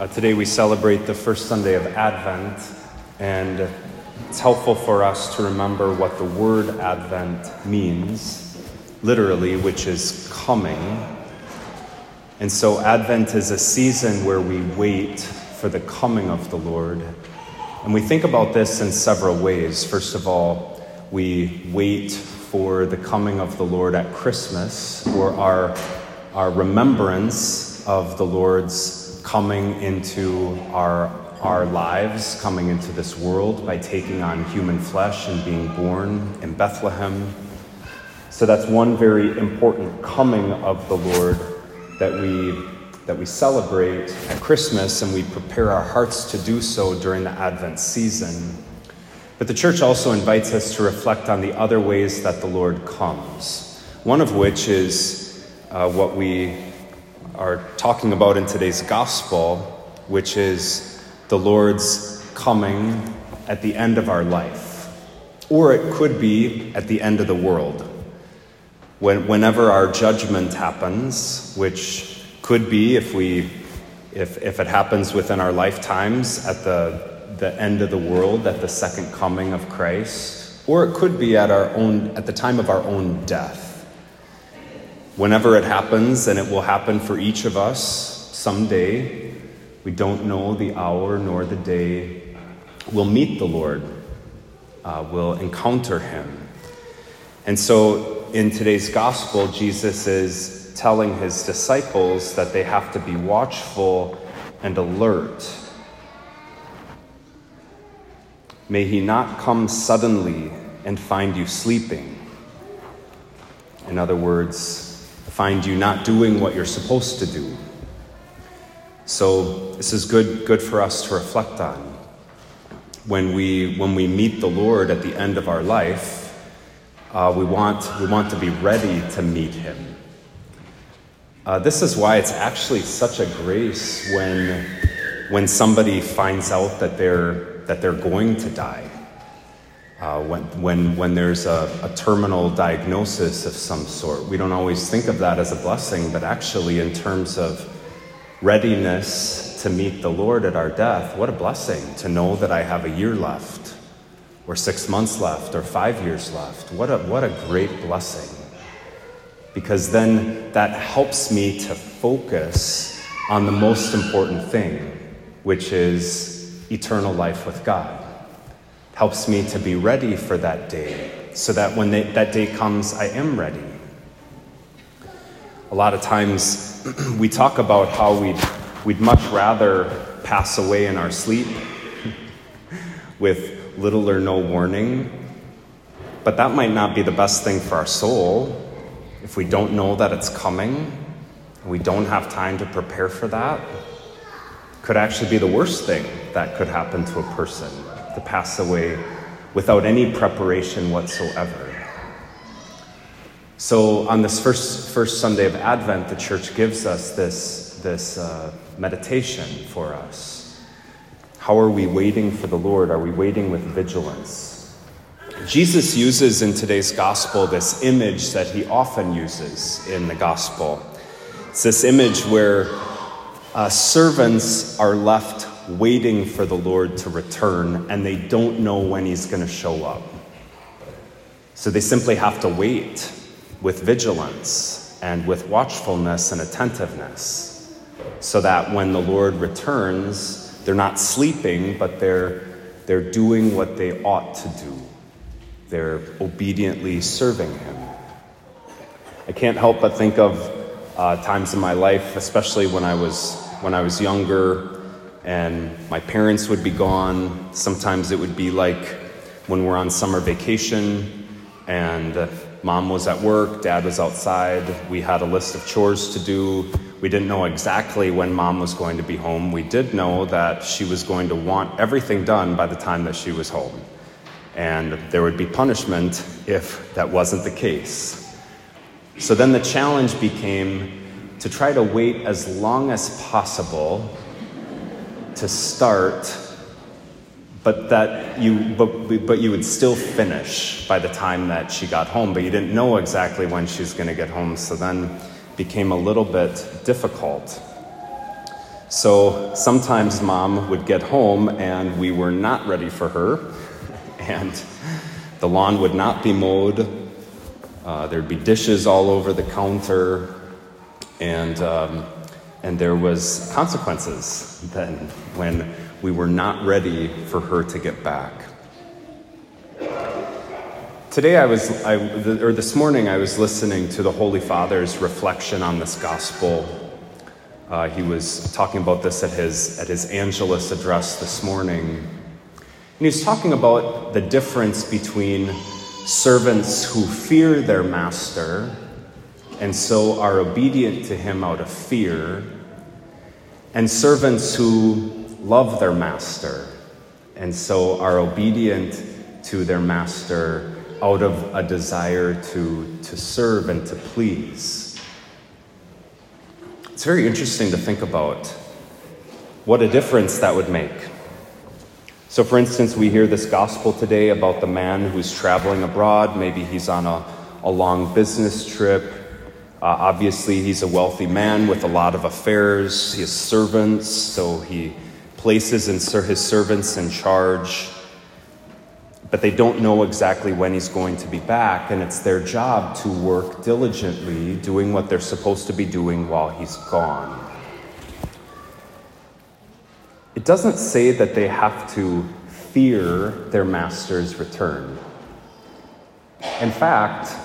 Uh, today we celebrate the first Sunday of Advent, and it's helpful for us to remember what the word Advent means, literally, which is coming. And so, Advent is a season where we wait for the coming of the Lord. And we think about this in several ways. First of all, we wait for the coming of the Lord at Christmas, or our, our remembrance of the Lord's coming into our, our lives, coming into this world by taking on human flesh and being born in Bethlehem. So that's one very important coming of the Lord that we, that we celebrate at Christmas and we prepare our hearts to do so during the Advent season. But the church also invites us to reflect on the other ways that the Lord comes, one of which is uh, what we are talking about in today's gospel, which is the Lord's coming at the end of our life. Or it could be at the end of the world. When, whenever our judgment happens, which could be if, we, if, if it happens within our lifetimes at the, the end of the world, at the second coming of Christ, or it could be at, our own, at the time of our own death whenever it happens, and it will happen for each of us someday. We don't know the hour nor the day. We'll meet the Lord, uh, we'll encounter Him. And so in today's gospel, Jesus is telling his disciples that they have to be watchful and alert. May he not come suddenly and find you sleeping. In other words, find you not doing what you're supposed to do. So this is good, good for us to reflect on. When we, when we meet the Lord at the end of our life, uh, we, want, we want to be ready to meet Him. Uh, this is why it's actually such a grace when, when somebody finds out that they're, that they're going to die. Uh, when, when, when there's a, a, terminal diagnosis of some sort. We don't always think of that as a blessing, but actually, in terms of readiness to meet the Lord at our death, what a blessing to know that I have a year left, or six months left, or five years left. What a, what a great blessing. Because then that helps me to focus on the most important thing, which is eternal life with God helps me to be ready for that day so that when they, that day comes, I am ready. A lot of times we talk about how we'd, we'd much rather pass away in our sleep with little or no warning, but that might not be the best thing for our soul if we don't know that it's coming. We don't have time to prepare for that. Could actually be the worst thing that could happen to a person to pass away without any preparation whatsoever. So, on this first, first Sunday of Advent, the church gives us this, this uh, meditation for us. How are we waiting for the Lord? Are we waiting with vigilance? Jesus uses in today's gospel this image that he often uses in the gospel. It's this image where uh, servants are left waiting for the Lord to return, and they don't know when He's going to show up. So they simply have to wait with vigilance and with watchfulness and attentiveness, so that when the Lord returns, they're not sleeping, but they're, they're doing what they ought to do. They're obediently serving Him. I can't help but think of uh, times in my life, especially when I was when I was younger, and my parents would be gone. Sometimes it would be like when we're on summer vacation and mom was at work, dad was outside. We had a list of chores to do. We didn't know exactly when mom was going to be home. We did know that she was going to want everything done by the time that she was home. And there would be punishment if that wasn't the case. So then the challenge became to try to wait as long as possible to start, but that you but, but you would still finish by the time that she got home, but you didn't know exactly when she was going to get home, so then became a little bit difficult. So sometimes mom would get home and we were not ready for her, and the lawn would not be mowed. Uh, there'd be dishes all over the counter, and um, and there was consequences then when we were not ready for her to get back. Today, I was, I, or this morning, I was listening to the Holy Father's reflection on this gospel. Uh, he was talking about this at his, at his Angelus address this morning. And he's talking about the difference between servants who fear their master and so are obedient to him out of fear, and servants who love their master and so are obedient to their master out of a desire to, to serve and to please. It's very interesting to think about what a difference that would make. So, for instance, we hear this gospel today about the man who's traveling abroad. Maybe he's on a, a long business trip. Uh, obviously, he's a wealthy man with a lot of affairs. Has servants, so he places his servants in charge but they don't know exactly when he's going to be back, and it's their job to work diligently, doing what they're supposed to be doing while he's gone. It doesn't say that they have to fear their master's return. In fact,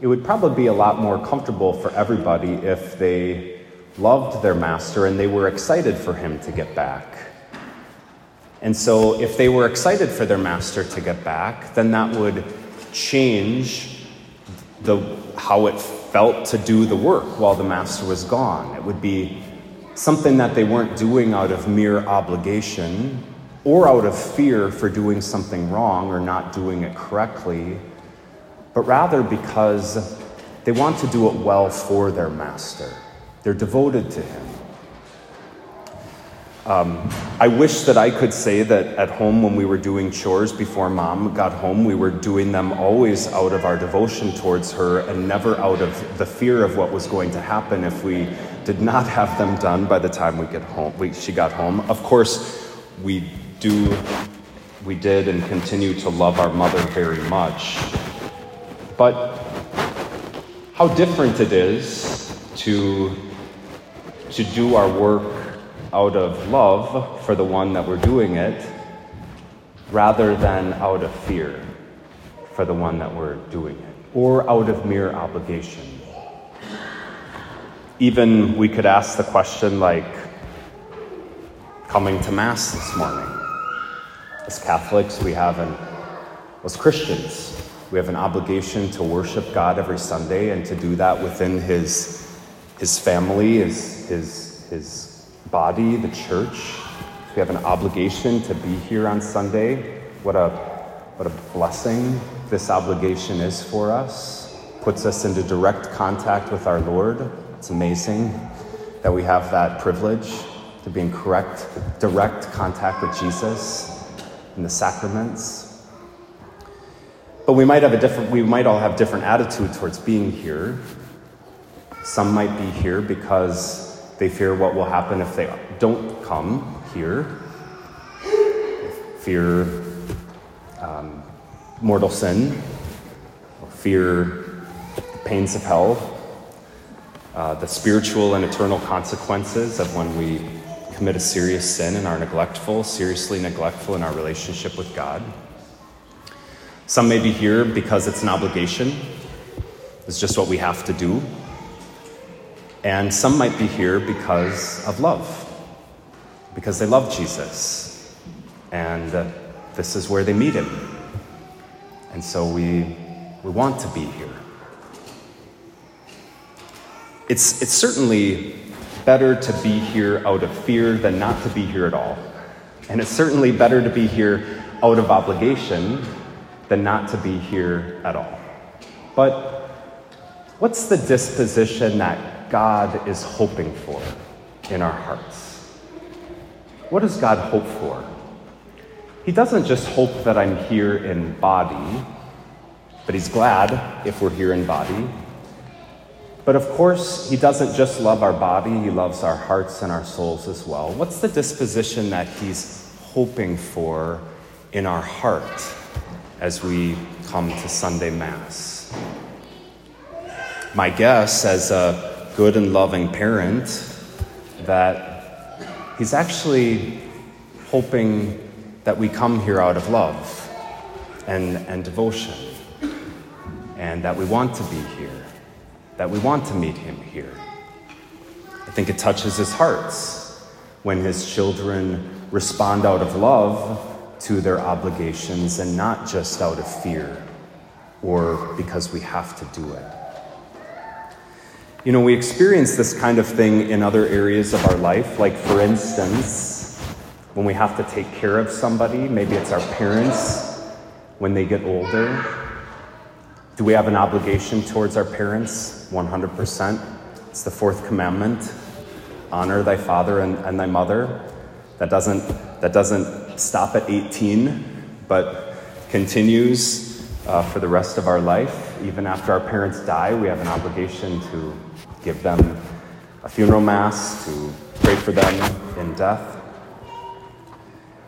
it would probably be a lot more comfortable for everybody if they loved their master and they were excited for him to get back. And so, if they were excited for their master to get back, then that would change the, how it felt to do the work while the master was gone. It would be something that they weren't doing out of mere obligation or out of fear for doing something wrong or not doing it correctly, but rather because they want to do it well for their master. They're devoted to him. Um, I wish that I could say that at home, when we were doing chores before mom got home, we were doing them always out of our devotion towards her and never out of the fear of what was going to happen if we did not have them done by the time we get home. We, she got home. Of course, we do, we did, and continue to love our mother very much. But how different it is to to do our work out of love for the one that we're doing it rather than out of fear for the one that we're doing it or out of mere obligation. Even we could ask the question like, coming to Mass this morning. As Catholics, we have an, as Christians, we have an obligation to worship God every Sunday and to do that within His, his family, His, His, His body, the church. We have an obligation to be here on Sunday. What a, what a blessing this obligation is for us. Puts us into direct contact with our Lord. It's amazing that we have that privilege to be in correct, direct contact with Jesus in the sacraments. But we might have a different, we might all have different attitude towards being here. Some might be here because they fear what will happen if they don't come here. Fear um, mortal sin, fear the pains of hell, uh, the spiritual and eternal consequences of when we commit a serious sin and are neglectful, seriously neglectful in our relationship with God. Some may be here because it's an obligation, it's just what we have to do. And some might be here because of love, because they love Jesus. And uh, this is where they meet him. And so we, we want to be here. It's, it's certainly better to be here out of fear than not to be here at all. And it's certainly better to be here out of obligation than not to be here at all. But what's the disposition that God is hoping for in our hearts. What does God hope for? He doesn't just hope that I'm here in body, but He's glad if we're here in body. But of course, He doesn't just love our body, He loves our hearts and our souls as well. What's the disposition that He's hoping for in our heart as we come to Sunday Mass? My guess, as a good and loving parent, that He's actually hoping that we come here out of love and, and devotion, and that we want to be here, that we want to meet Him here. I think it touches His hearts when His children respond out of love to their obligations and not just out of fear or because we have to do it. You know, we experience this kind of thing in other areas of our life, like, for instance, when we have to take care of somebody, maybe it's our parents when they get older. Do we have an obligation towards our parents? 100%. It's the fourth commandment honor thy father and, and thy mother. That doesn't, that doesn't stop at 18, but continues uh, for the rest of our life. Even after our parents die, we have an obligation to give them a funeral mass, to pray for them in death.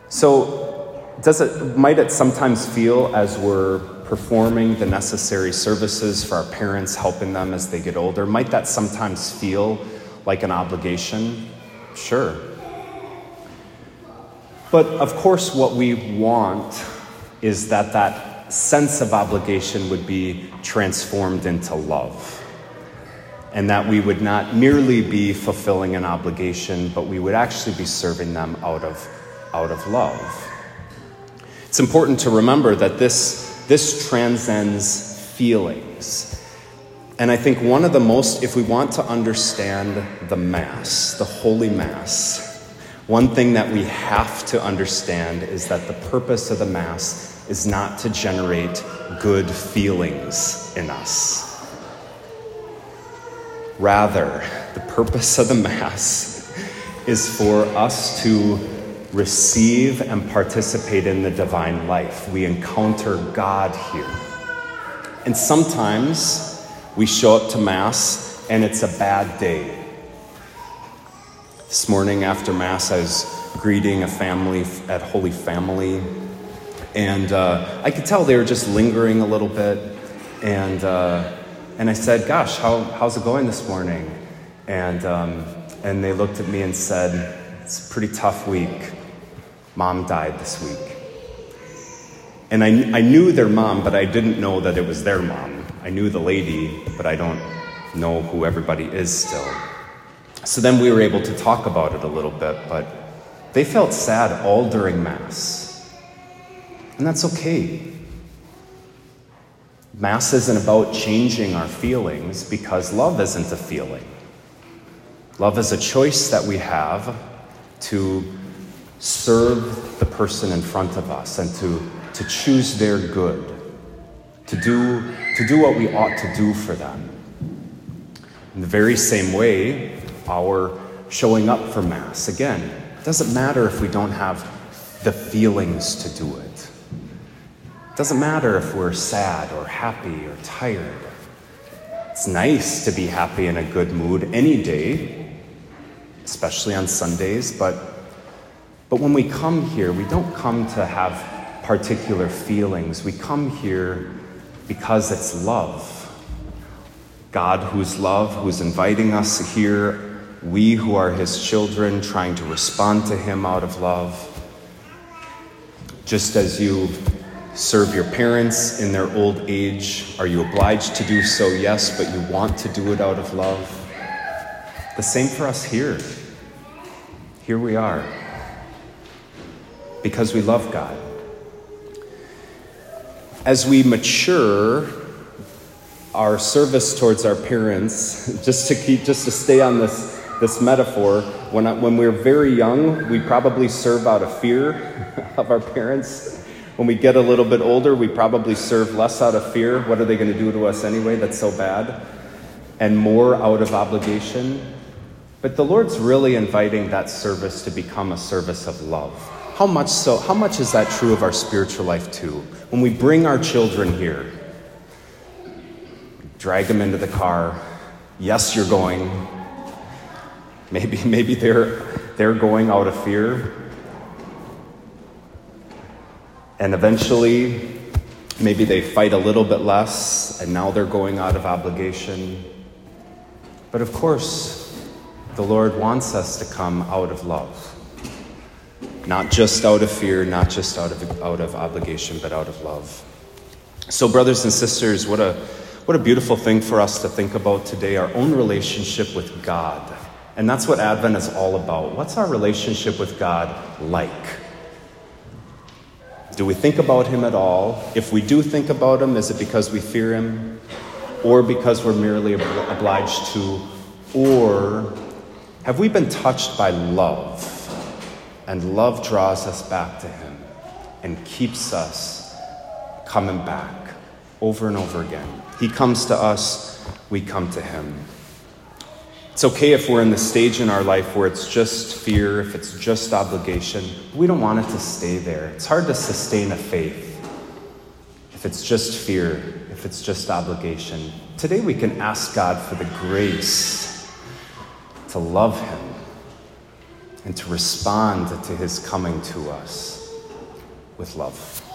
So, does it, might it sometimes feel as we're performing the necessary services for our parents, helping them as they get older, might that sometimes feel like an obligation? Sure. But of course, what we want is that that sense of obligation would be transformed into love. And that we would not merely be fulfilling an obligation, but we would actually be serving them out of out of love. It's important to remember that this, this transcends feelings. And I think one of the most, if we want to understand the Mass, the Holy Mass, one thing that we have to understand is that the purpose of the Mass is not to generate good feelings in us. Rather, the purpose of the Mass is for us to receive and participate in the divine life. We encounter God here. And sometimes we show up to Mass and it's a bad day. This morning after Mass, I was greeting a family at Holy Family, and uh, I could tell they were just lingering a little bit. And, uh, and I said, Gosh, how, how's it going this morning? And, um, and they looked at me and said, It's a pretty tough week. Mom died this week. And I, I knew their mom, but I didn't know that it was their mom. I knew the lady, but I don't know who everybody is still. So then we were able to talk about it a little bit, but they felt sad all during Mass. And that's okay. Mass isn't about changing our feelings because love isn't a feeling. Love is a choice that we have to serve the person in front of us and to, to choose their good, to do, to do what we ought to do for them. In the very same way, our showing up for Mass, again, it doesn't matter if we don't have the feelings to do it. It doesn't matter if we're sad or happy or tired. It's nice to be happy in a good mood any day, especially on Sundays, but but when we come here, we don't come to have particular feelings. We come here because it's love. God, who's love, who's inviting us here, we who are his children, trying to respond to him out of love. Just as you serve your parents in their old age, are you obliged to do so? Yes, but you want to do it out of love. The same for us here. Here we are because we love God. As we mature, our service towards our parents, just to keep, just to stay on this, this metaphor, when, I, when we're very young, we probably serve out of fear of our parents. When we get a little bit older, we probably serve less out of fear. What are they going to do to us anyway? That's so bad. And more out of obligation. But the Lord's really inviting that service to become a service of love. How much so? How much is that true of our spiritual life too? When we bring our children here, drag them into the car, Yes, you're going. Maybe, maybe they're, they're going out of fear. And eventually, maybe they fight a little bit less, and now they're going out of obligation. But of course, the Lord wants us to come out of love. Not just out of fear, not just out of, out of obligation, but out of love. So, brothers and sisters, what a, what a beautiful thing for us to think about today our own relationship with God. And that's what Advent is all about. What's our relationship with God like? Do we think about Him at all? If we do think about Him, is it because we fear Him? Or because we're merely obliged to? Or have we been touched by love? And love draws us back to Him and keeps us coming back over and over again. He comes to us, we come to Him. It's okay if we're in the stage in our life where it's just fear, if it's just obligation. We don't want it to stay there. It's hard to sustain a faith if it's just fear, if it's just obligation. Today we can ask God for the grace to love Him and to respond to his coming to us with love.